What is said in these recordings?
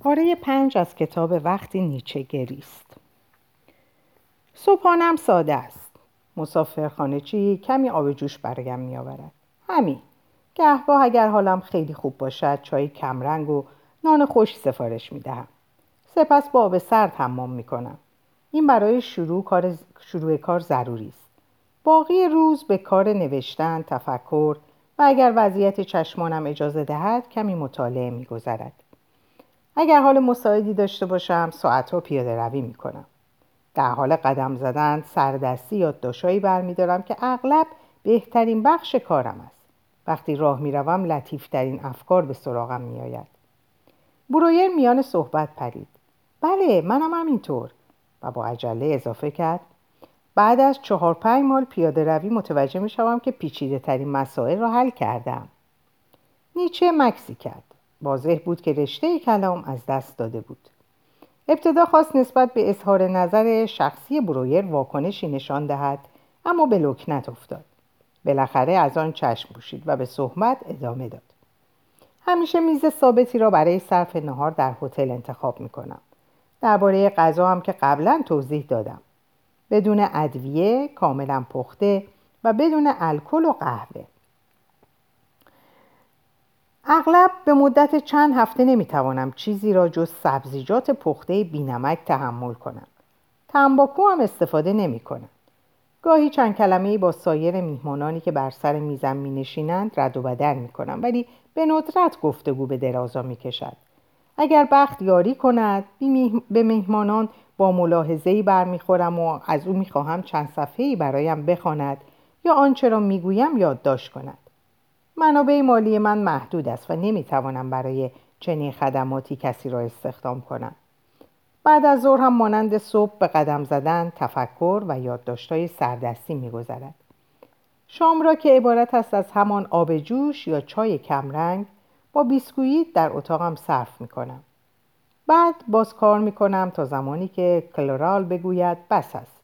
پاره پنج از کتاب وقتی نیچه گریست صبحانم ساده است مسافرخانه چی کمی آب جوش برایم میآورد همین گهگاه اگر حالم خیلی خوب باشد چای کمرنگ و نان خوش سفارش می دهم. سپس با آب سرد حمام می کنم. این برای شروع کار, شروع کار ضروری است. باقی روز به کار نوشتن، تفکر و اگر وضعیت چشمانم اجازه دهد کمی مطالعه می گذرد. اگر حال مساعدی داشته باشم ساعتها پیاده روی می کنم. در حال قدم زدن سردستی یادداشتهایی برمیدارم که اغلب بهترین بخش کارم است. وقتی راه می‌روم لطیفترین افکار به سراغم میآید. برویر میان صحبت پرید. بله منم همینطور. و با عجله اضافه کرد. بعد از چهار پنج مال پیاده روی متوجه می شوم که پیچیده ترین مسائل را حل کردم. نیچه مکسی کرد. واضح بود که رشته کلام از دست داده بود. ابتدا خواست نسبت به اظهار نظر شخصی برویر واکنشی نشان دهد اما به لکنت افتاد بالاخره از آن چشم پوشید و به صحبت ادامه داد. همیشه میز ثابتی را برای صرف نهار در هتل انتخاب می‌کنم. درباره غذا هم که قبلا توضیح دادم. بدون ادویه کاملا پخته و بدون الکل و قهوه. اغلب به مدت چند هفته نمی‌توانم چیزی را جز سبزیجات پخته بینمک تحمل کنم. تنباکو هم استفاده نمی کنم گاهی چند کلمه با سایر میهمانانی که بر سر میزم می نشینند رد و بدل می کنم ولی به ندرت گفتگو به درازا می کشد. اگر بخت یاری کند به میهمانان با ملاحظه‌ای برمیخورم و از او می‌خواهم چند صفحه‌ای برایم بخواند یا آنچه را می‌گویم یادداشت کند. منابع مالی من محدود است و نمی‌توانم برای چنین خدماتی کسی را استخدام کنم بعد از ظهر هم مانند صبح به قدم زدن تفکر و یادداشتهای سردستی میگذرد شام را که عبارت است از همان آب جوش یا چای کمرنگ با بیسکویت در اتاقم صرف می کنم. بعد باز کار می کنم تا زمانی که کلورال بگوید بس است.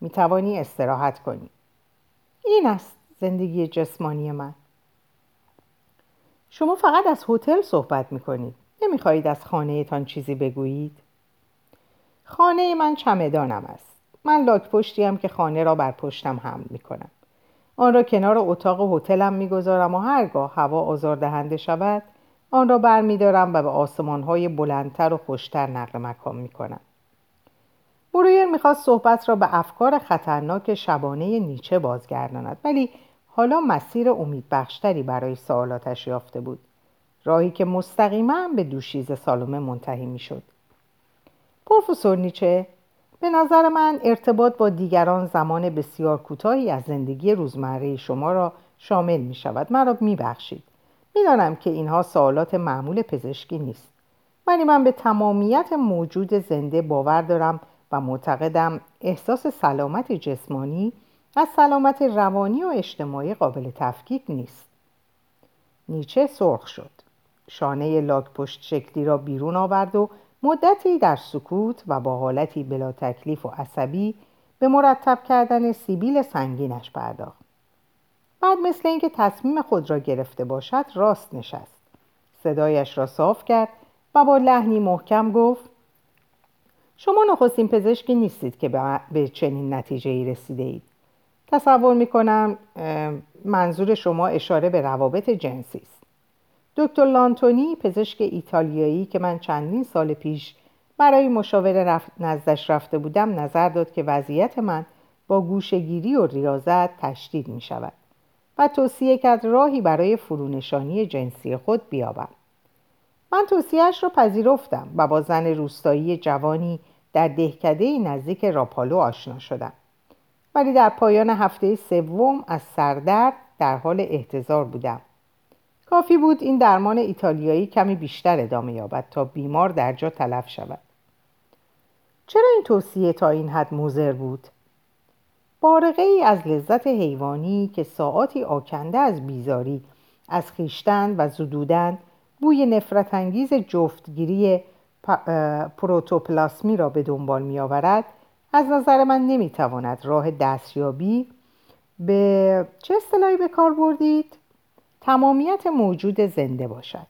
می توانی استراحت کنی. این است زندگی جسمانی من. شما فقط از هتل صحبت می کنید. نمی خواهید از خانه تان چیزی بگویید؟ خانه من چمدانم است من لاک پشتیم که خانه را بر پشتم حمل می کنم آن را کنار اتاق هتلم می‌گذارم و هرگاه هوا آزاردهنده شود آن را برمیدارم و به آسمانهای بلندتر و خوشتر نقل مکان می‌کنم برویر می‌خواست صحبت را به افکار خطرناک شبانه نیچه بازگرداند ولی حالا مسیر امیدبخشتری برای سوالاتش یافته بود. راهی که مستقیما به دوشیز سالومه منتهی می‌شد. پروفسور نیچه به نظر من ارتباط با دیگران زمان بسیار کوتاهی از زندگی روزمره شما را شامل می شود مرا می می‌دانم که اینها سوالات معمول پزشکی نیست. ولی من به تمامیت موجود زنده باور دارم و معتقدم احساس سلامت جسمانی از سلامت روانی و اجتماعی قابل تفکیک نیست. نیچه سرخ شد. شانه لاک پشت شکلی را بیرون آورد و مدتی در سکوت و با حالتی بلا تکلیف و عصبی به مرتب کردن سیبیل سنگینش پرداخت. بعد مثل اینکه تصمیم خود را گرفته باشد راست نشست. صدایش را صاف کرد و با لحنی محکم گفت شما نخستین پزشکی نیستید که به چنین نتیجه ای رسیده اید. تصور می کنم منظور شما اشاره به روابط جنسی است. دکتر لانتونی پزشک ایتالیایی که من چندین سال پیش برای مشاوره رفت نزدش رفته بودم نظر داد که وضعیت من با گوشگیری و ریاضت تشدید می شود و توصیه کرد راهی برای فرونشانی جنسی خود بیابم. من توصیهش را پذیرفتم و با زن روستایی جوانی در دهکده نزدیک راپالو آشنا شدم. ولی در پایان هفته سوم از سردرد در حال احتضار بودم. کافی بود این درمان ایتالیایی کمی بیشتر ادامه یابد تا بیمار در جا تلف شود. چرا این توصیه تا این حد موزر بود؟ بارقه ای از لذت حیوانی که ساعاتی آکنده از بیزاری از خیشتن و زدودن بوی نفرت انگیز جفتگیری پروتوپلاسمی را به دنبال می آورد از نظر من نمی تواند راه دستیابی به چه اصطلاحی به کار بردید؟ تمامیت موجود زنده باشد.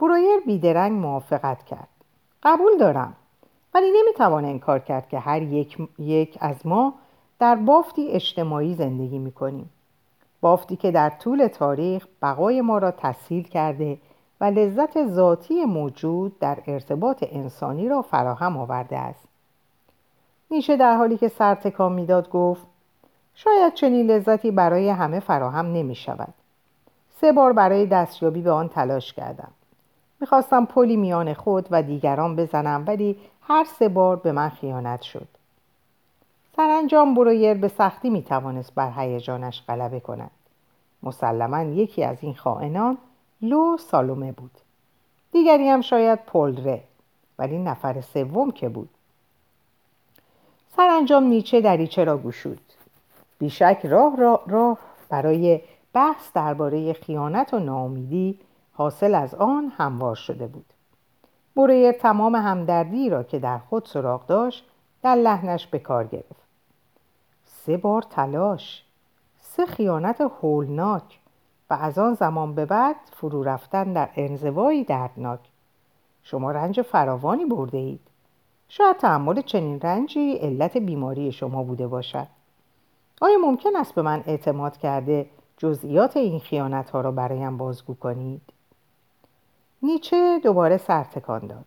برویر بیدرنگ موافقت کرد. قبول دارم ولی نمی‌توان انکار کرد که هر یک, یک از ما در بافتی اجتماعی زندگی می‌کنیم. بافتی که در طول تاریخ بقای ما را تسهیل کرده و لذت ذاتی موجود در ارتباط انسانی را فراهم آورده است. نیشه در حالی که سر تکان می‌داد گفت شاید چنین لذتی برای همه فراهم نمی شود سه بار برای دستیابی به آن تلاش کردم. می‌خواستم پلی میان خود و دیگران بزنم ولی هر سه بار به من خیانت شد. سرانجام برویر به سختی می‌توانست بر هیجانش غلبه کند. مسلما یکی از این خائنان لو سالومه بود. دیگری هم شاید پولره ولی نفر سوم که بود. سرانجام نیچه دریچه را گشود. بیشک راه, راه, راه برای بحث درباره خیانت و ناامیدی حاصل از آن هموار شده بود. برویر تمام همدردی را که در خود سراغ داشت در لحنش به کار گرفت. سه بار تلاش سه خیانت هولناک و از آن زمان به بعد فرو رفتن در انزوایی دردناک. شما رنج فراوانی برده اید شاید تحمل چنین رنجی علت بیماری شما بوده باشد. آیا ممکن است به من اعتماد کرده جزئیات این خیانت ها را برایم بازگو کنید؟ نیچه دوباره سرتکان داد.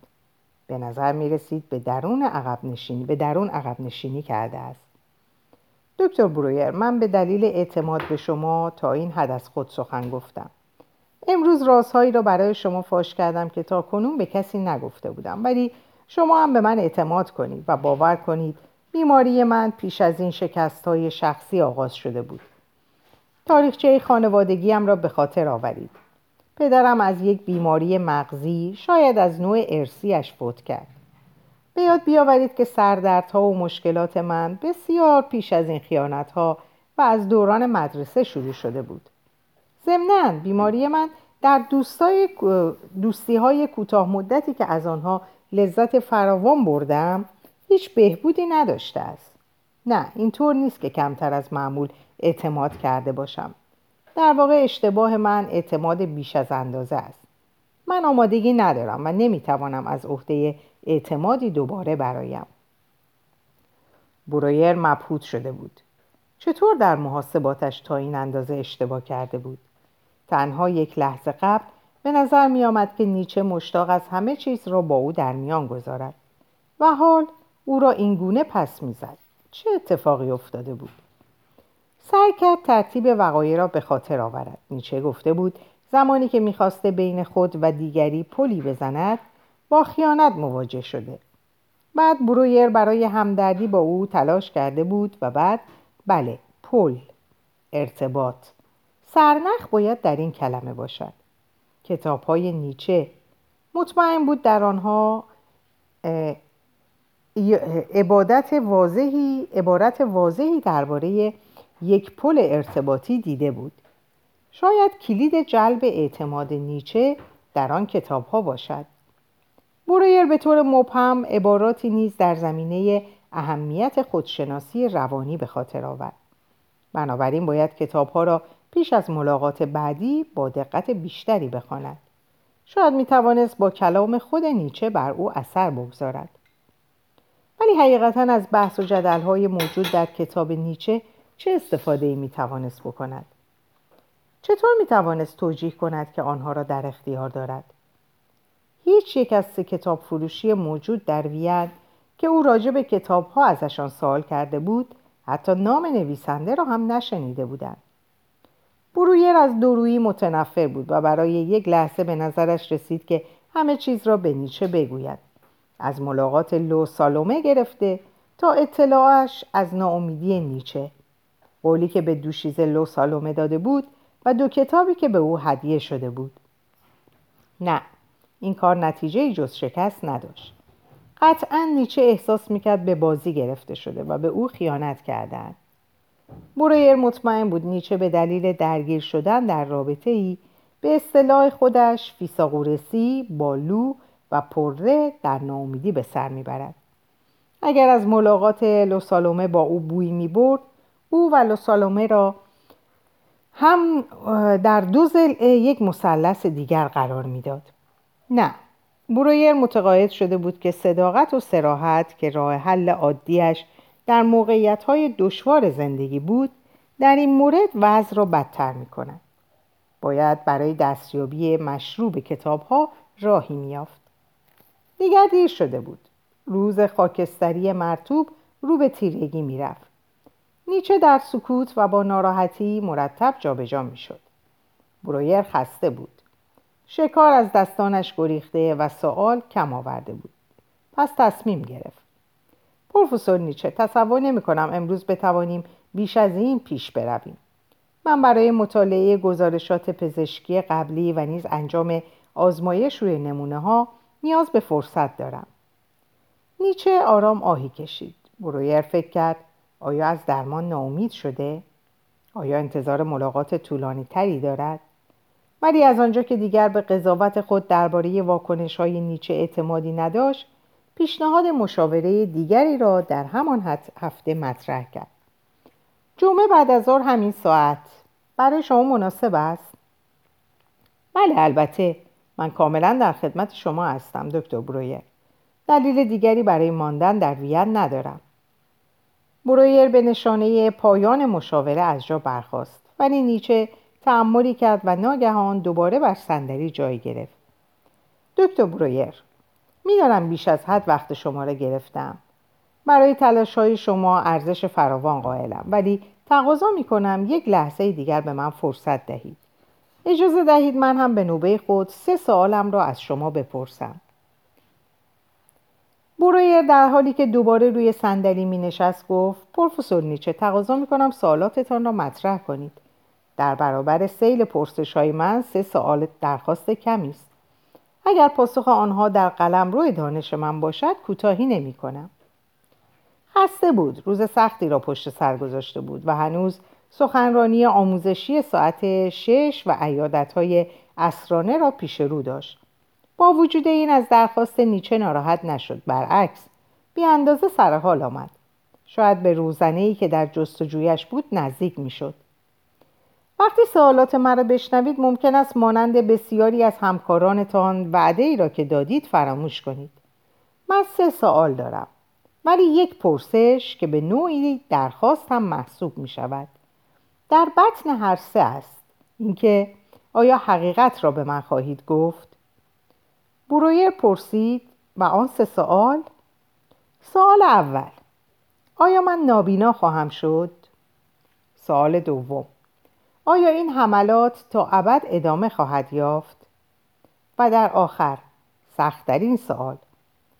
به نظر می رسید به درون عقب نشینی به درون عقب نشینی کرده است. دکتر برویر من به دلیل اعتماد به شما تا این حد از خود سخن گفتم. امروز رازهایی را برای شما فاش کردم که تا کنون به کسی نگفته بودم ولی شما هم به من اعتماد کنید و باور کنید بیماری من پیش از این شکست های شخصی آغاز شده بود. تاریخچه خانوادگیم را به خاطر آورید. پدرم از یک بیماری مغزی شاید از نوع ارسیش فوت کرد. به یاد بیاورید که سردردها و مشکلات من بسیار پیش از این خیانت ها و از دوران مدرسه شروع شده بود. ضمنا بیماری من در دوستای دوستی های کوتاه مدتی که از آنها لذت فراوان بردم. هیچ بهبودی نداشته است. نه اینطور نیست که کمتر از معمول اعتماد کرده باشم. در واقع اشتباه من اعتماد بیش از اندازه است. من آمادگی ندارم و نمی‌توانم از عهده اعتمادی دوباره برایم. برویر مبهوت شده بود. چطور در محاسباتش تا این اندازه اشتباه کرده بود؟ تنها یک لحظه قبل به نظر می آمد که نیچه مشتاق از همه چیز را با او در میان گذارد. و حال او را اینگونه پس می‌زد. چه اتفاقی افتاده بود؟ سعی کرد ترتیب وقایع را به خاطر آورد. نیچه گفته بود زمانی که می‌خواسته بین خود و دیگری پلی بزند با خیانت مواجه شده. بعد برویر برای همدردی با او تلاش کرده بود و بعد بله پل ارتباط. سرنخ باید در این کلمه باشد. کتاب های نیچه. مطمئن بود در آنها عبادت واضحی عبارت واضحی درباره یک پل ارتباطی دیده بود. شاید کلید جلب اعتماد نیچه در آن کتاب ها باشد. برویر به طور مبهم عباراتی نیز در زمینه اهمیت خودشناسی روانی به خاطر آورد. بنابراین باید کتاب ها را پیش از ملاقات بعدی با دقت بیشتری بخواند. شاید می توانست با کلام خود نیچه بر او اثر بگذارد. ولی حقیقتا از بحث و جدل های موجود در کتاب نیچه چه استفاده ای می توانست بکند؟ چطور می توانست توجیه کند که آنها را در اختیار دارد؟ هیچ یک از سه کتاب فروشی موجود در وین که او راجع به کتاب ها ازشان سوال کرده بود حتی نام نویسنده را هم نشنیده بودند. برویر از دورویی متنفر بود و برای یک لحظه به نظرش رسید که همه چیز را به نیچه بگوید. از ملاقات لو سالومه گرفته تا اطلاعش از ناامیدی نیچه. قولی که به دوشیزه لو سالومه داده بود و دو کتابی که به او هدیه شده بود. نه این کار نتیجه جز شکست نداشت. قطعا نیچه احساس می‌کرد به بازی گرفته شده و به او خیانت کردند. برویر مطمئن بود نیچه به دلیل درگیر شدن در رابطه ای به اصطلاح خودش فیساغورسی با لو و پره در ناامیدی به سر می‌برد. اگر از ملاقات لوسالومه با او بوی می‌برد او و لوسالومه را هم در دو زل یک مثلث دیگر قرار می‌داد. نه برویر متقاعد شده بود که صداقت و سراحت که راه حل عادیش در موقعیت های دشوار زندگی بود در این مورد وضع را بدتر می کند. باید برای دستیابی مشروع به کتاب ها راهی میافت. دیگر دیر شده بود. روز خاکستری مرتوب رو به تیرگی می‌رفت. نیچه در سکوت و با ناراحتی مرتب جابجا می‌شد. برویر خسته بود. شکار از دستانش گریخته و سوال کم آورده بود. پس تصمیم گرفت. پروفسور نیچه تصور نمی کنم امروز بتوانیم بیش از این پیش برویم. من برای مطالعه گزارشات پزشکی قبلی و نیز انجام آزمایش روی نمونه ها نیاز به فرصت دارم. نیچه آرام آهی کشید. برویر فکر کرد آیا از درمان ناامید شده؟ آیا انتظار ملاقات طولانی تری دارد؟ ولی از آنجا که دیگر به قضاوت خود درباره واکنش های نیچه اعتمادی نداشت پیشنهاد مشاوره دیگری را در همان هفته مطرح کرد. جمعه بعد از ظهر همین ساعت. برای شما مناسب است؟ بله البته. من کاملا در خدمت شما هستم دکتر برویر. دلیل دیگری برای ماندن در وین ندارم. برویر به نشانه پایان مشاوره از جا برخاست ولی نیچه تعملی کرد و ناگهان دوباره بر صندلی جای گرفت. دکتر برویر می‌دانم بیش از حد وقت شما را گرفتم. برای تلاش های شما ارزش فراوان قائلم ولی تقاضا می کنم یک لحظه دیگر به من فرصت دهید. اجازه دهید من هم به نوبه خود سه سوالم را از شما بپرسم. برویر در حالی که دوباره روی صندلی می نشست گفت پروفسور نیچه تقاضا می کنم سوالاتتان را مطرح کنید. در برابر سیل پرسش های من سه سوال درخواست کمی است. اگر پاسخ آنها در قلم روی دانش من باشد کوتاهی نمی کنم. خسته بود. روز سختی را پشت سر گذاشته بود و هنوز سخنرانی آموزشی ساعت شش و عیادت های اسرانه را پیش رو داشت. با وجود این از درخواست نیچه ناراحت نشد. برعکس بی اندازه سرحال آمد. شاید به روزنه ای که در جستجویش بود نزدیک می‌شد. وقتی سوالات مرا بشنوید ممکن است مانند بسیاری از همکارانتان وعده ای را که دادید فراموش کنید. من سه سوال دارم ولی یک پرسش که به نوعی درخواست هم محسوب می شود در بطن هر سه است. اینکه آیا حقیقت را به من خواهید گفت؟ برویر پرسید و آن سه سوال. سوال اول آیا من نابینا خواهم شد؟ سوال دوم آیا این حملات تا ابد ادامه خواهد یافت؟ و در آخر سختترین سوال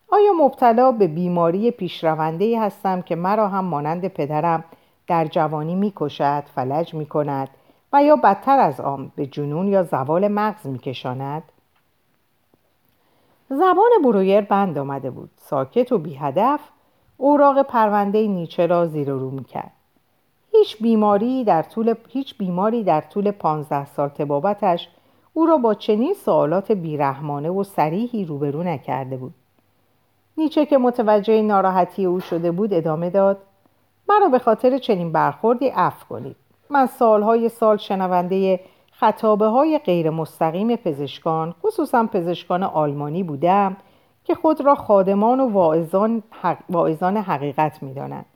آیا مبتلا به بیماری پیشرونده هستم که مرا هم مانند پدرم در جوانی می‌کشد فلج می‌کند و یا بدتر از آن به جنون یا زوال مغز میکشاند؟ زبان برویر بند آمده بود. ساکت و بی هدف اوراق پرونده نیچه را زیر و رو می‌کرد. هیچ بیماری در طول هیچ بیماری در طول پانزده سال تبابتش او را با چنین سوالات بیرحمانه و سریحی روبرو نکرده بود نیچه که متوجه ناراحتی او شده بود ادامه داد مرا به خاطر چنین برخوردی عفو کنید من سالهای سال شنونده خطابه های غیر مستقیم پزشکان خصوصا پزشکان آلمانی بودم که خود را خادمان و واعظان, حق... حقیقت می دانند.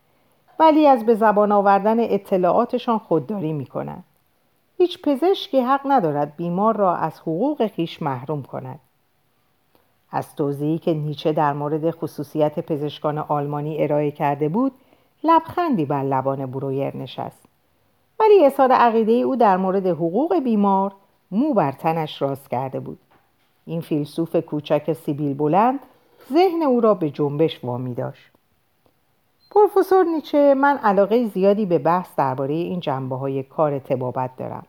ولی از به زبان آوردن اطلاعاتشان خودداری می کنند. هیچ پزشکی حق ندارد بیمار را از حقوق خیش محروم کند. از توضیحی که نیچه در مورد خصوصیت پزشکان آلمانی ارائه کرده بود لبخندی بر لبان برویر نشست ولی اظهار عقیده او در مورد حقوق بیمار مو بر تنش راست کرده بود این فیلسوف کوچک سیبیل بلند ذهن او را به جنبش وامی داشت پروفسور نیچه من علاقه زیادی به بحث درباره این جنبه های کار تبابت دارم.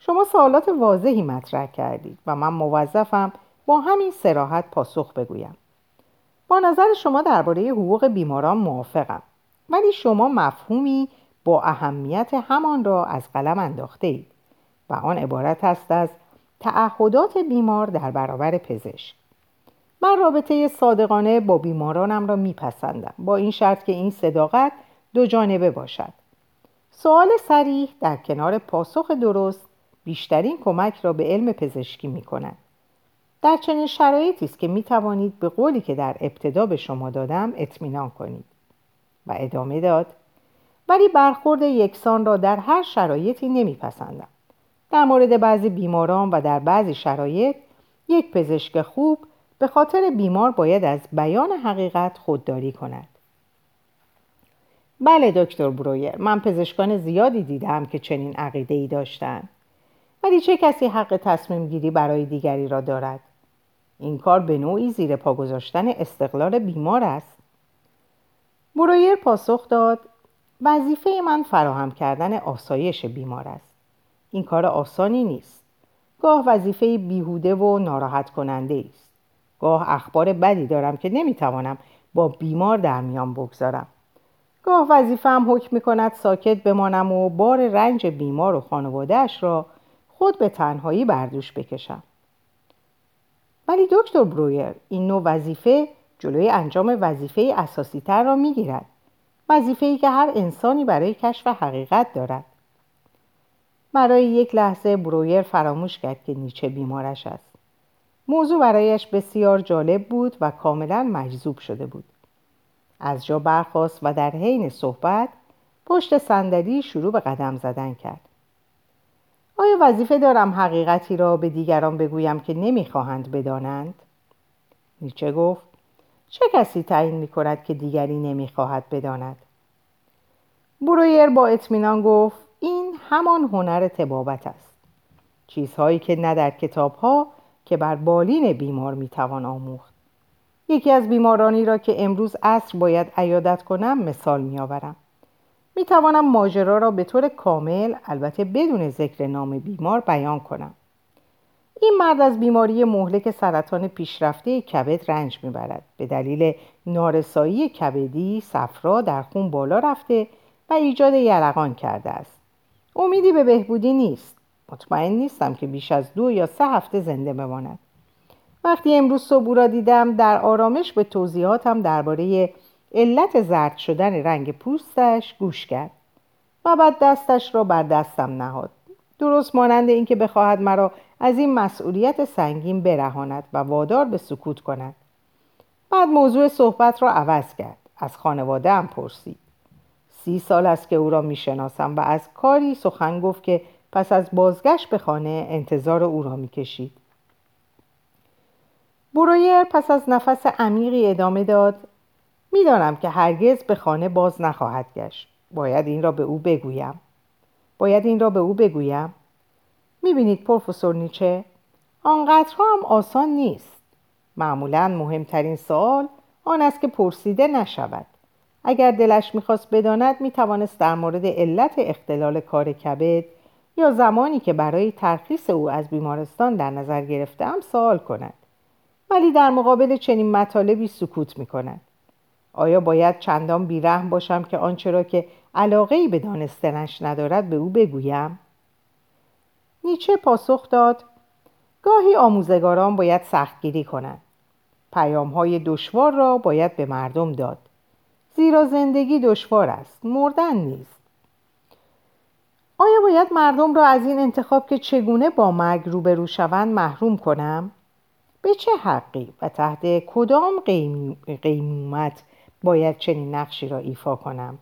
شما سوالات واضحی مطرح کردید و من موظفم با همین سراحت پاسخ بگویم. با نظر شما درباره حقوق بیماران موافقم ولی شما مفهومی با اهمیت همان را از قلم انداخته اید و آن عبارت است از تعهدات بیمار در برابر پزشک. من رابطه صادقانه با بیمارانم را میپسندم. با این شرط که این صداقت دو جانبه باشد. سوال سریح در کنار پاسخ درست بیشترین کمک را به علم پزشکی می کند. در چنین شرایطی است که می توانید به قولی که در ابتدا به شما دادم اطمینان کنید و ادامه داد ولی برخورد یکسان را در هر شرایطی نمیپسندم. در مورد بعضی بیماران و در بعضی شرایط یک پزشک خوب به خاطر بیمار باید از بیان حقیقت خودداری کند. بله دکتر برویر من پزشکان زیادی دیدم که چنین عقیده ای داشتند ولی چه کسی حق تصمیم گیری برای دیگری را دارد؟ این کار به نوعی زیر پا گذاشتن استقلال بیمار است. برویر پاسخ داد وظیفه من فراهم کردن آسایش بیمار است. این کار آسانی نیست. گاه وظیفه بیهوده و ناراحت کننده است. گاه اخبار بدی دارم که نمی‌توانم با بیمار در میان بگذارم. گاه وظیفه هم حکم می‌کند ساکت بمانم و بار رنج بیمار و خانوادهش را خود به تنهایی بردوش بکشم. ولی دکتر برویر این نوع وظیفه جلوی انجام وظیفه اساسی تر را می‌گیرد. وظیفه ای که هر انسانی برای کشف حقیقت دارد. برای یک لحظه برویر فراموش کرد که نیچه بیمارش است. موضوع برایش بسیار جالب بود و کاملا مجذوب شده بود. از جا برخاست و در حین صحبت پشت صندلی شروع به قدم زدن کرد. آیا وظیفه دارم حقیقتی را به دیگران بگویم که نمی‌خواهند بدانند؟ نیچه گفت چه کسی تعیین می کند که دیگری نمی‌خواهد بداند؟ برویر با اطمینان گفت این همان هنر تبابت است. چیزهایی که نه در کتابها که بر بالین بیمار می‌توان آموخت. یکی از بیمارانی را که امروز عصر باید عیادت کنم مثال میآورم. می‌توانم ماجرا را به طور کامل البته بدون ذکر نام بیمار بیان کنم. این مرد از بیماری مهلک سرطان پیشرفته کبد رنج می‌برد. به دلیل نارسایی کبدی صفرا در خون بالا رفته و ایجاد یرقان کرده است. امیدی به بهبودی نیست. مطمئن نیستم که بیش از دو یا سه هفته زنده بماند. وقتی امروز صبح را دیدم در آرامش به توضیحاتم درباره علت زرد شدن رنگ پوستش گوش کرد. و بعد دستش را بر دستم نهاد. درست مانند اینکه بخواهد مرا از این مسئولیت سنگین برهاند و وادار به سکوت کند. بعد موضوع صحبت را عوض کرد. از خانواده هم پرسید. سی سال است که او را می‌شناسم و از کاری سخن گفت که پس از بازگشت به خانه انتظار او را می‌کشید. برویر پس از نفس عمیقی ادامه داد می‌دانم که هرگز به خانه باز نخواهد گشت. باید این را به او بگویم. باید این را به او بگویم. می‌بینید پروفسور نیچه آنقدرها هم آسان نیست. معمولا مهمترین سوال آن است که پرسیده نشود. اگر دلش می‌خواست بداند می‌توانست در مورد علت اختلال کار کبد یا زمانی که برای ترخیص او از بیمارستان در نظر گرفتم سوال کند. ولی در مقابل چنین مطالبی سکوت می‌کند آیا باید چندان بیرحم باشم که آنچه را که علاقه ای به دانستنش ندارد به او بگویم؟ نیچه پاسخ داد گاهی آموزگاران باید سختگیری کنند. پیام های دشوار را باید به مردم داد. زیرا زندگی دشوار است مردن نیست. آیا باید مردم را از این انتخاب که چگونه با مرگ روبرو شوند محروم کنم؟ به چه حقی و تحت کدام قیمومت باید چنین نقشی را ایفا کنم؟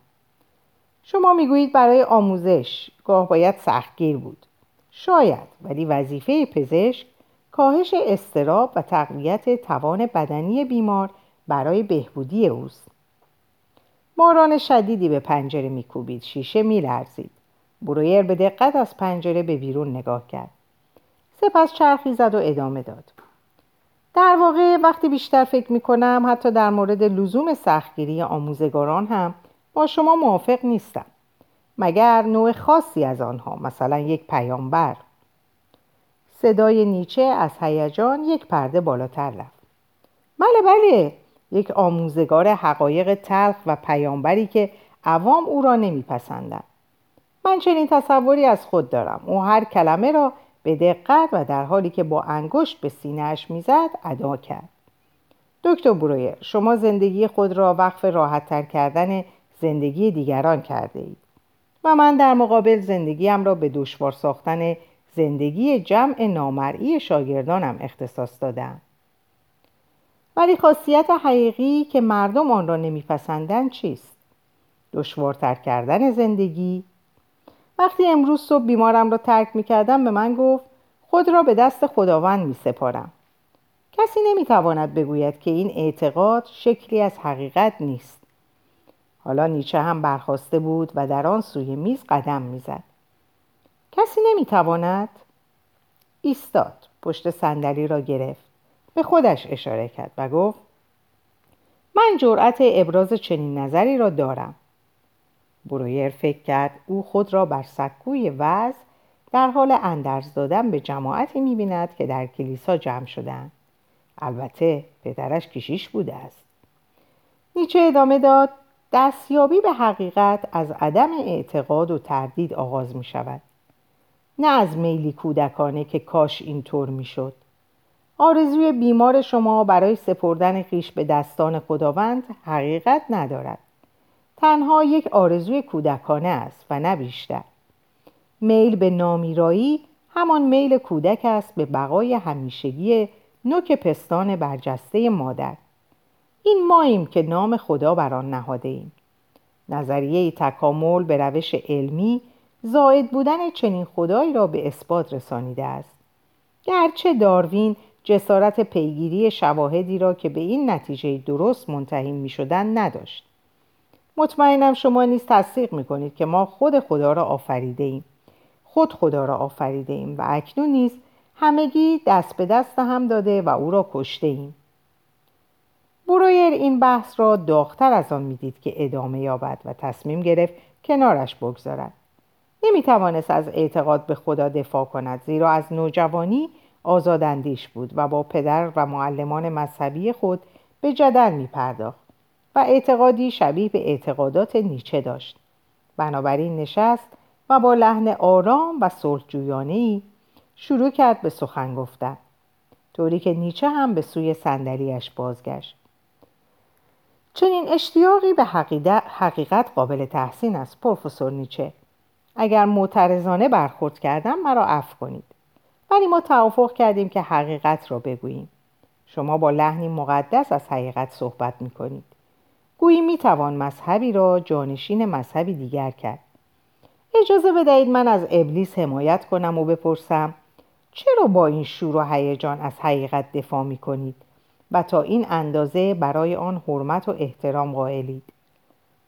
شما می‌گویید برای آموزش گاه باید سختگیر بود شاید ولی وظیفه پزشک کاهش استراب و تقویت توان بدنی بیمار برای بهبودی اوست باران شدیدی به پنجره میکوبید شیشه میلرزید برویر به دقت از پنجره به بیرون نگاه کرد. سپس چرخی زد و ادامه داد. در واقع وقتی بیشتر فکر می کنم حتی در مورد لزوم سختگیری آموزگاران هم با شما موافق نیستم. مگر نوع خاصی از آنها مثلا یک پیامبر. صدای نیچه از هیجان یک پرده بالاتر رفت. بله بله یک آموزگار حقایق تلخ و پیامبری که عوام او را نمیپسندند. من چنین تصوری از خود دارم. او هر کلمه را به دقت و در حالی که با انگشت به سینهاش می‌زد ادا کرد. دکتر برویر شما زندگی خود را وقف راحتتر کردن زندگی دیگران کرده اید و من در مقابل زندگیم را به دشوار ساختن زندگی جمع نامرئی شاگردانم اختصاص دادم. ولی خاصیت حقیقی که مردم آن را نمیپسندند چیست؟ دشوارتر کردن زندگی وقتی امروز صبح بیمارم را ترک می‌کردم به من گفت خود را به دست خداوند میسپارم. کسی نمی‌تواند بگوید که این اعتقاد شکلی از حقیقت نیست. حالا نیچه هم برخواسته بود و در آن سوی میز قدم می‌زد. کسی نمی‌تواند ایستاد پشت صندلی را گرفت به خودش اشاره کرد و گفت من جرأت ابراز چنین نظری را دارم. برویر فکر کرد او خود را بر سکوی وز در حال اندرز دادن به جماعتی می‌بیند که در کلیسا جمع شدند. البته پدرش کشیش بوده است. نیچه ادامه داد دستیابی به حقیقت از عدم اعتقاد و تردید آغاز می شود نه از میلی کودکانه که کاش اینطور می شد آرزوی بیمار شما برای سپردن خیش به دستان خداوند حقیقت ندارد. تنها یک آرزوی کودکانه است و نه بیشتر. میل به نامیرایی همان میل کودک است به بقای همیشگی نوک پستان برجسته مادر. این ماییم که نام خدا بر آن نهاده ایم. نظریه تکامل به روش علمی زائد بودن چنین خدایی را به اثبات رسانیده است. گرچه داروین جسارت پیگیری شواهدی را که به این نتیجه درست منتهی می شدن نداشت. مطمئنم شما نیز تصدیق می کنید که ما خود خدا را آفریده ایم خود خدا را آفریده ایم و اکنون نیز همگی دست به دست هم داده و او را کشته ایم برویر این بحث را داغتر از آن می‌دید که ادامه یابد و تصمیم گرفت کنارش بگذارد. نمی توانست از اعتقاد به خدا دفاع کند زیرا از نوجوانی آزاداندیش بود و با پدر و معلمان مذهبی خود به جدل می پرداخت و اعتقادی شبیه به اعتقادات نیچه داشت. بنابراین نشست و با لحن آرام و صلحجویانهای شروع کرد به سخن گفتن طوری که نیچه هم به سوی صندلیاش بازگشت. چنین اشتیاقی به حقیقت قابل تحسین است پروفسور نیچه. اگر معترضانه برخورد کردم مرا عفو کنید. ولی ما توافق کردیم که حقیقت را بگوییم. شما با لحنی مقدس از حقیقت صحبت می کنید گویی می توان مذهبی را جانشین مذهبی دیگر کرد. اجازه بدهید من از ابلیس حمایت کنم و بپرسم چرا با این شور و هیجان از حقیقت دفاع می کنید و تا این اندازه برای آن حرمت و احترام قائلید؟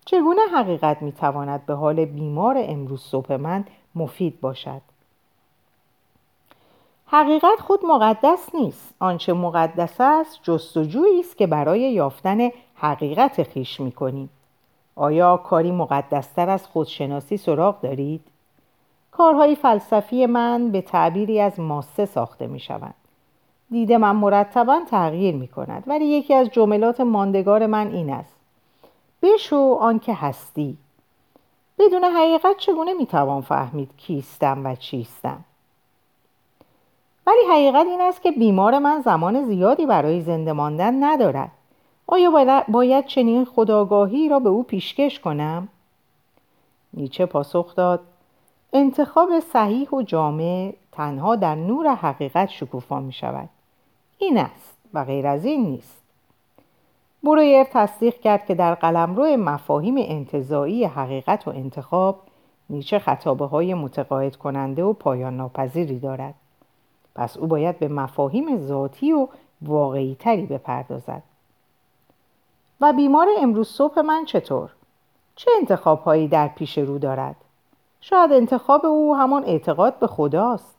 چگونه حقیقت می تواند به حال بیمار امروز صبح من مفید باشد؟ حقیقت خود مقدس نیست آنچه مقدس است جستجویی است که برای یافتن حقیقت خیش می کنیم آیا کاری مقدستر از خودشناسی سراغ دارید؟ کارهای فلسفی من به تعبیری از ماسه ساخته می شوند. دید من مرتبا تغییر می کند ولی یکی از جملات ماندگار من این است. بشو آنکه هستی. بدون حقیقت چگونه می توان فهمید کیستم و چیستم؟ ولی حقیقت این است که بیمار من زمان زیادی برای زنده ماندن ندارد. آیا باید چنین خداگاهی را به او پیشکش کنم؟ نیچه پاسخ داد انتخاب صحیح و جامع تنها در نور حقیقت شکوفا می شود. این است و غیر از این نیست. برویر تصدیق کرد که در قلمرو مفاهیم انتظایی حقیقت و انتخاب نیچه خطابه های متقاعد کننده و پایان ناپذیری دارد. پس او باید به مفاهیم ذاتی و واقعی تری بپردازد. و بیمار امروز صبح من چطور؟ چه انتخاب هایی در پیش رو دارد؟ شاید انتخاب او همان اعتقاد به خداست.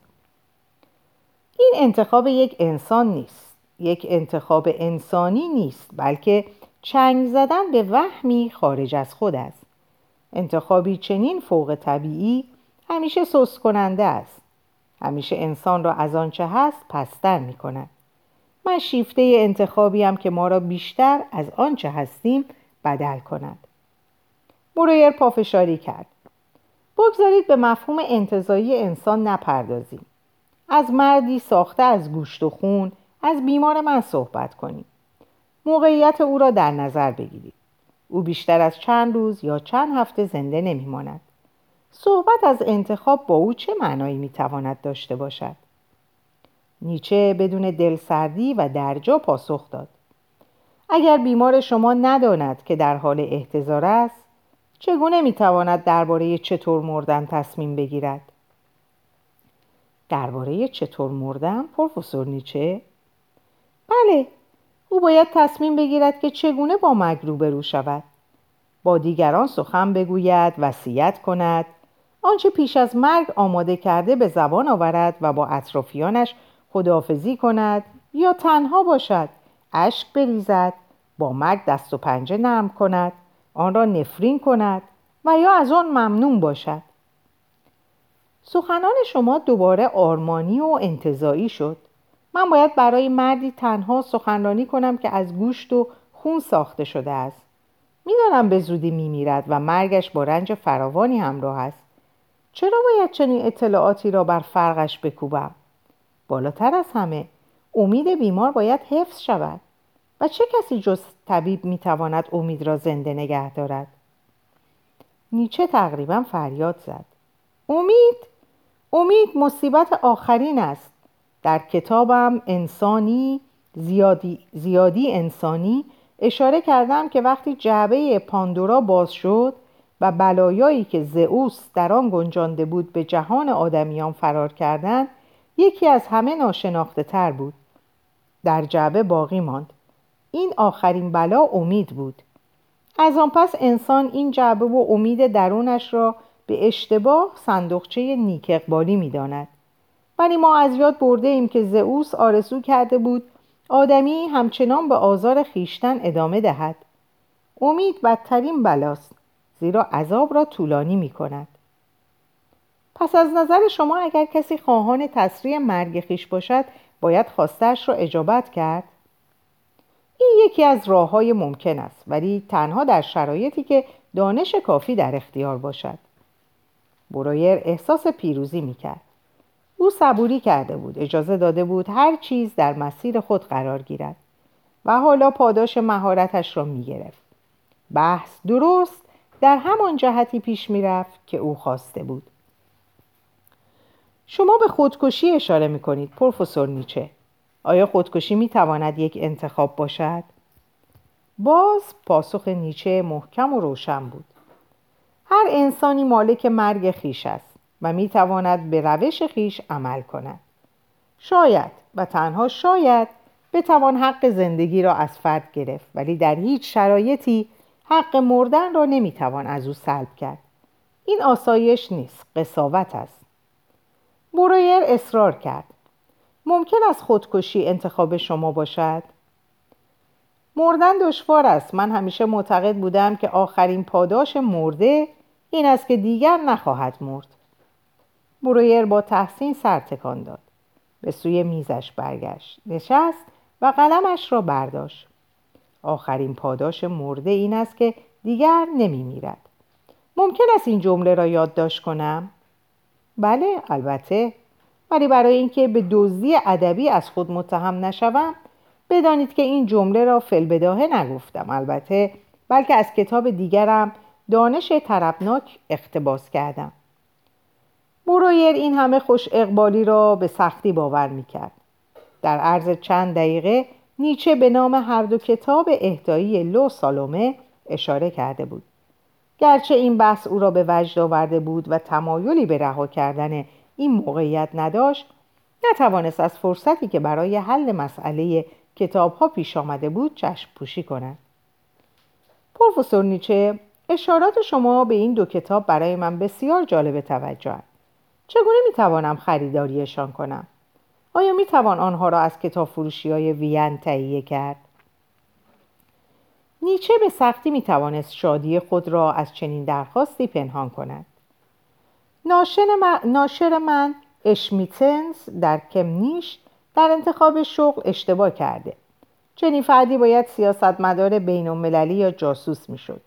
این انتخاب یک انسان نیست. یک انتخاب انسانی نیست بلکه چنگ زدن به وهمی خارج از خود است. انتخابی چنین فوق طبیعی همیشه سوس کننده است. همیشه انسان را از آنچه هست پستر می کند من شیفته انتخابیم که ما را بیشتر از آنچه هستیم بدل کند. برویر پافشاری کرد. بگذارید به مفهوم انتظایی انسان نپردازیم. از مردی ساخته از گوشت و خون از بیمار من صحبت کنیم. موقعیت او را در نظر بگیرید. او بیشتر از چند روز یا چند هفته زنده نمیماند. صحبت از انتخاب با او چه معنایی می‌تواند داشته باشد؟ نیچه بدون دلسردی و درجا پاسخ داد. اگر بیمار شما نداند که در حال احتضار است چگونه می‌تواند درباره چطور مردن تصمیم بگیرد؟ درباره چطور مردن پروفسور نیچه؟ بله او باید تصمیم بگیرد که چگونه با مرگ روبرو شود. با دیگران سخن بگوید وصیت کند. آنچه پیش از مرگ آماده کرده به زبان آورد و با اطرافیانش خداحافظی کند یا تنها باشد اشک بریزد با مرگ دست و پنجه نرم کند آن را نفرین کند و یا از آن ممنون باشد. سخنان شما دوباره آرمانی و انتظایی شد. من باید برای مردی تنها سخنرانی کنم که از گوشت و خون ساخته شده است. می‌دانم به زودی میمیرد و مرگش با رنج فراوانی همراه است. چرا باید چنین اطلاعاتی را بر فرقش بکوبم؟ بالاتر از همه امید بیمار باید حفظ شود و چه کسی جز طبیب می‌تواند امید را زنده نگه دارد؟ نیچه تقریبا فریاد زد. امید؟ امید مصیبت آخرین است. در کتابم انسانی زیادی, زیادی انسانی اشاره کردم که وقتی جعبه پاندورا باز شد و بلایایی که زئوس در آن گنجانده بود به جهان آدمیان فرار کردند یکی از همه ناشناخته تر بود. در جعبه باقی ماند. این آخرین بلا امید بود. از آن پس انسان این جعبه و امید درونش را به اشتباه صندوقچه نیک اقبالی می داند. ولی ما از یاد برده ایم که زئوس آرزو کرده بود آدمی همچنان به آزار خیشتن ادامه دهد. امید بدترین بلاست زیرا عذاب را طولانی می کند پس از نظر شما اگر کسی خواهان تسریع مرگ خیش باشد باید خواستش را اجابت کرد؟ این یکی از راه های ممکن است ولی تنها در شرایطی که دانش کافی در اختیار باشد. برایر احساس پیروزی می‌کرد. او صبوری کرده بود اجازه داده بود هر چیز در مسیر خود قرار گیرد و حالا پاداش مهارتش را می‌گرفت. بحث درست در همان جهتی پیش می‌رفت که او خواسته بود. شما به خودکشی اشاره می‌کنید پروفسور نیچه. آیا خودکشی می‌تواند یک انتخاب باشد؟ باز پاسخ نیچه محکم و روشن بود. هر انسانی مالک مرگ خیش است و می تواند به روش خیش عمل کند. شاید و تنها شاید بتوان حق زندگی را از فرد گرفت ولی در هیچ شرایطی حق مردن را نمی‌توان از او سلب کرد. این آسایش نیست قصاوت است. برویر اصرار کرد. ممکن است خودکشی انتخاب شما باشد؟ مردن دشوار است. من همیشه معتقد بودم که آخرین پاداش مرده این است که دیگر نخواهد مرد. برویر با تحسین سر تکان داد. به سوی میزش برگشت نشست و قلمش را برداشت. آخرین پاداش مرده این است که دیگر نمی میرد. ممکن است این جمله را یادداشت کنم؟ بله البته. ولی برای اینکه به دزدی ادبی از خود متهم نشوم بدانید که این جمله را فلبداهه نگفتم البته بلکه از کتاب دیگرم دانش طربناک اقتباس کردم. برویر این همه خوش اقبالی را به سختی باور می‌کرد. در عرض چند دقیقه نیچه به نام هر دو کتاب اهدایی لو سالومه اشاره کرده بود. گرچه این بحث او را به وجد آورده بود و تمایلی به رها کردن این موقعیت نداشت نتوانست از فرصتی که برای حل مسئله کتاب ها پیش آمده بود چشم پوشی کند پروفسور نیچه اشارات شما به این دو کتاب برای من بسیار جالب توجه چگونه می توانم خریداریشان کنم؟ آیا می توان آنها را از کتاب فروشی های وین تهیه کرد؟ نیچه به سختی می توانست شادی خود را از چنین درخواستی پنهان کند. ناشر من, ناشر من اشمیتنز در کمنیش در انتخاب شغل اشتباه کرده. چنین فردی باید سیاستمدار بین المللی یا جاسوس می‌شد.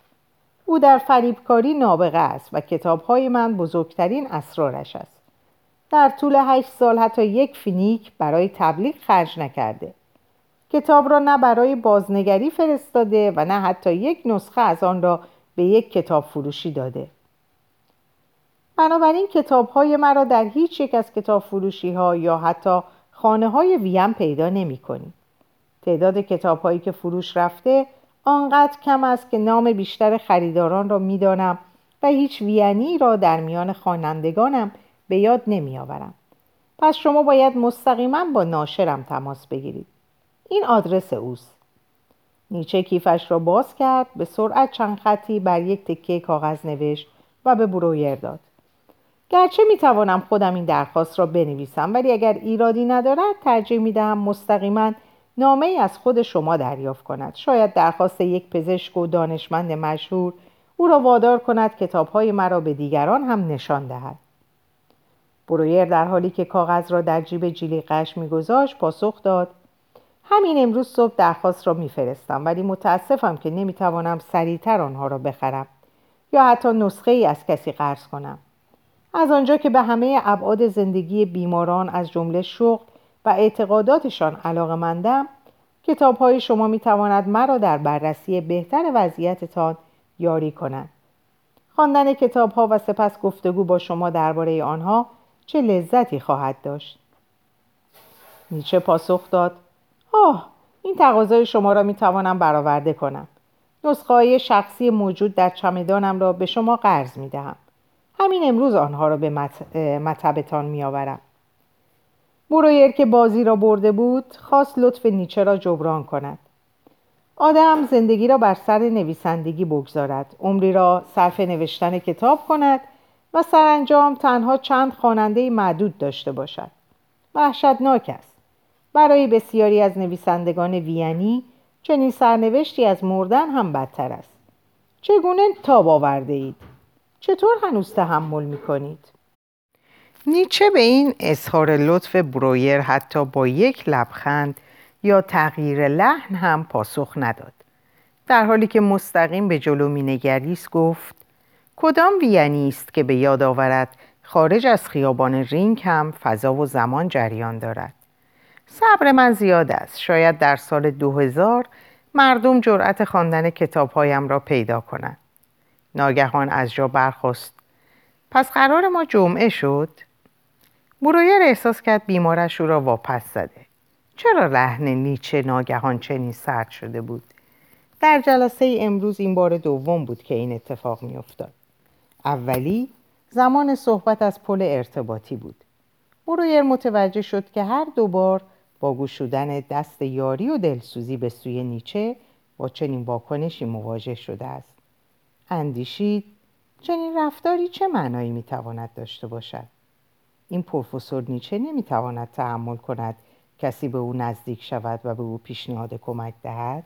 او در فریبکاری نابغه است و کتابهای من بزرگترین اسرارش است. در طول هشت سال حتی یک فینیک برای تبلیغ خرج نکرده. کتاب را نه برای بازنگری فرستاده و نه حتی یک نسخه از آن را به یک کتاب فروشی داده. بنابراین کتاب های مرا در هیچ یک از کتاب فروشی ها یا حتی خانه های ویم پیدا نمی کنی. تعداد کتاب هایی که فروش رفته آنقدر کم است که نام بیشتر خریداران را می‌دانم و هیچ وینی را در میان خوانندگانم به یاد نمی آورم. پس شما باید مستقیما با ناشرم تماس بگیرید. این آدرس اوست. نیچه کیفش را باز کرد به سرعت چند خطی بر یک تکه کاغذ نوشت و به برویر داد. گرچه می توانم خودم این درخواست را بنویسم ولی اگر ایرادی ندارد ترجیح می دهم مستقیما نامه ای از خود شما دریافت کند شاید درخواست یک پزشک و دانشمند مشهور او را وادار کند کتابهای مرا به دیگران هم نشان دهد برویر در حالی که کاغذ را در جیب جلیقش میگذاشت پاسخ داد همین امروز صبح درخواست را میفرستم ولی متاسفم که نمی‌توانم سریعتر آنها را بخرم یا حتی نسخه ای از کسی قرض کنم از آنجا که به همه ابعاد زندگی بیماران از جمله شغل و اعتقاداتشان علاقه مندم کتاب های شما می تواند مرا در بررسی بهتر وضعیتتان یاری کند. خواندن کتاب ها و سپس گفتگو با شما درباره آنها چه لذتی خواهد داشت. نیچه پاسخ داد آه این تقاضای شما را می توانم برآورده کنم. نسخه شخصی موجود در چمدانم را به شما قرض می دهم. همین امروز آنها را به مطبتان می آورم. برویر که بازی را برده بود خواست لطف نیچه را جبران کند آدم زندگی را بر سر نویسندگی بگذارد عمری را صرف نوشتن کتاب کند و سرانجام تنها چند خواننده معدود داشته باشد وحشتناک است برای بسیاری از نویسندگان وینی چنین سرنوشتی از مردن هم بدتر است. چگونه تاب آورده اید چطور هنوز تحمل می کنید؟ نیچه به این اظهار لطف برویر حتی با یک لبخند یا تغییر لحن هم پاسخ نداد. در حالی که مستقیم به جلو مینگریست گفت کدام وینی است که به یاد آورد خارج از خیابان رینگ هم فضا و زمان جریان دارد؟ صبر من زیاد است. شاید در سال 2000 مردم جرأت خواندن کتابهایم را پیدا کنند. ناگهان از جا برخواست پس قرار ما جمعه شد. برویر احساس کرد بیمارش او را واپس زده. چرا لحن نیچه ناگهان چنین سرد شده بود؟ در جلسه امروز این بار دوم بود که این اتفاق میافتاد. اولی زمان صحبت از پل ارتباطی بود. برویر متوجه شد که هر دوبار با گشودن دست یاری و دلسوزی به سوی نیچه با چنین واکنشی مواجه شده است. اندیشید چنین رفتاری چه معنایی می‌تواند داشته باشد؟ این پروفسور نیچه نمی‌تواند تحمل کند کسی به او نزدیک شود و به او پیشنهاد کمک دهد؟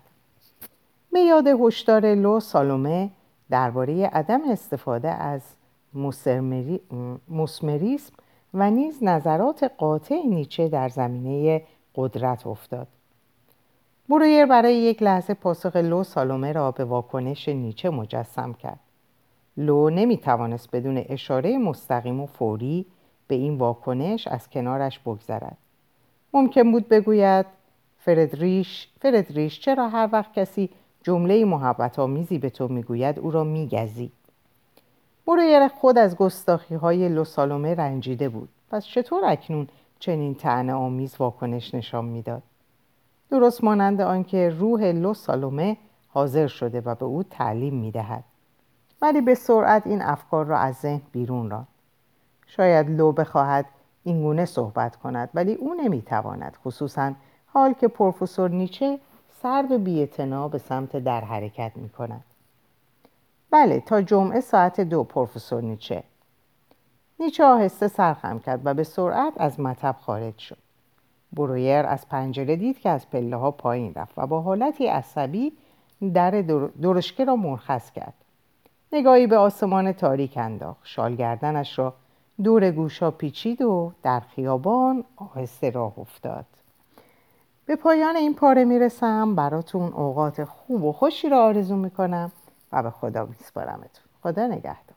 به یاد هشدار لو سالومه درباره عدم استفاده از موسمریسم و نیز نظرات قاطع نیچه در زمینه قدرت افتاد. برویر برای یک لحظه پاسخ لو سالومه را به واکنش نیچه مجسم کرد. لو نمی توانست بدون اشاره مستقیم و فوری به این واکنش از کنارش بگذرد. ممکن بود بگوید فردریش فردریش چرا هر وقت کسی جمله محبت آمیزی به تو می‌گوید او را میگزی برویر خود از گستاخی های لوسالومه رنجیده بود. پس چطور اکنون چنین تعنه آمیز واکنش نشان می‌داد. درست مانند آنکه روح لوسالومه حاضر شده و به او تعلیم می‌دهد. ولی به سرعت این افکار را از ذهن بیرون راند. شاید لو بخواهد اینگونه صحبت کند ولی او نمی‌تواند خصوصا حال که پروفسور نیچه سرد و بیاعتنا به سمت در حرکت می کند. بله تا جمعه ساعت دو پروفسور نیچه. نیچه آهسته سرخم کرد و به سرعت از مطب خارج شد. برویر از پنجره دید که از پله ها پایین رفت و با حالتی عصبی در درشکه را مرخص کرد. نگاهی به آسمان تاریک انداخت. شالگردنش را دور گوشا پیچید و در خیابان آهسته راه افتاد. به پایان این پاره می‌رسم. براتون اوقات خوب و خوشی را آرزو می‌کنم و به خدا میسپارمتون. خدا نگهدار.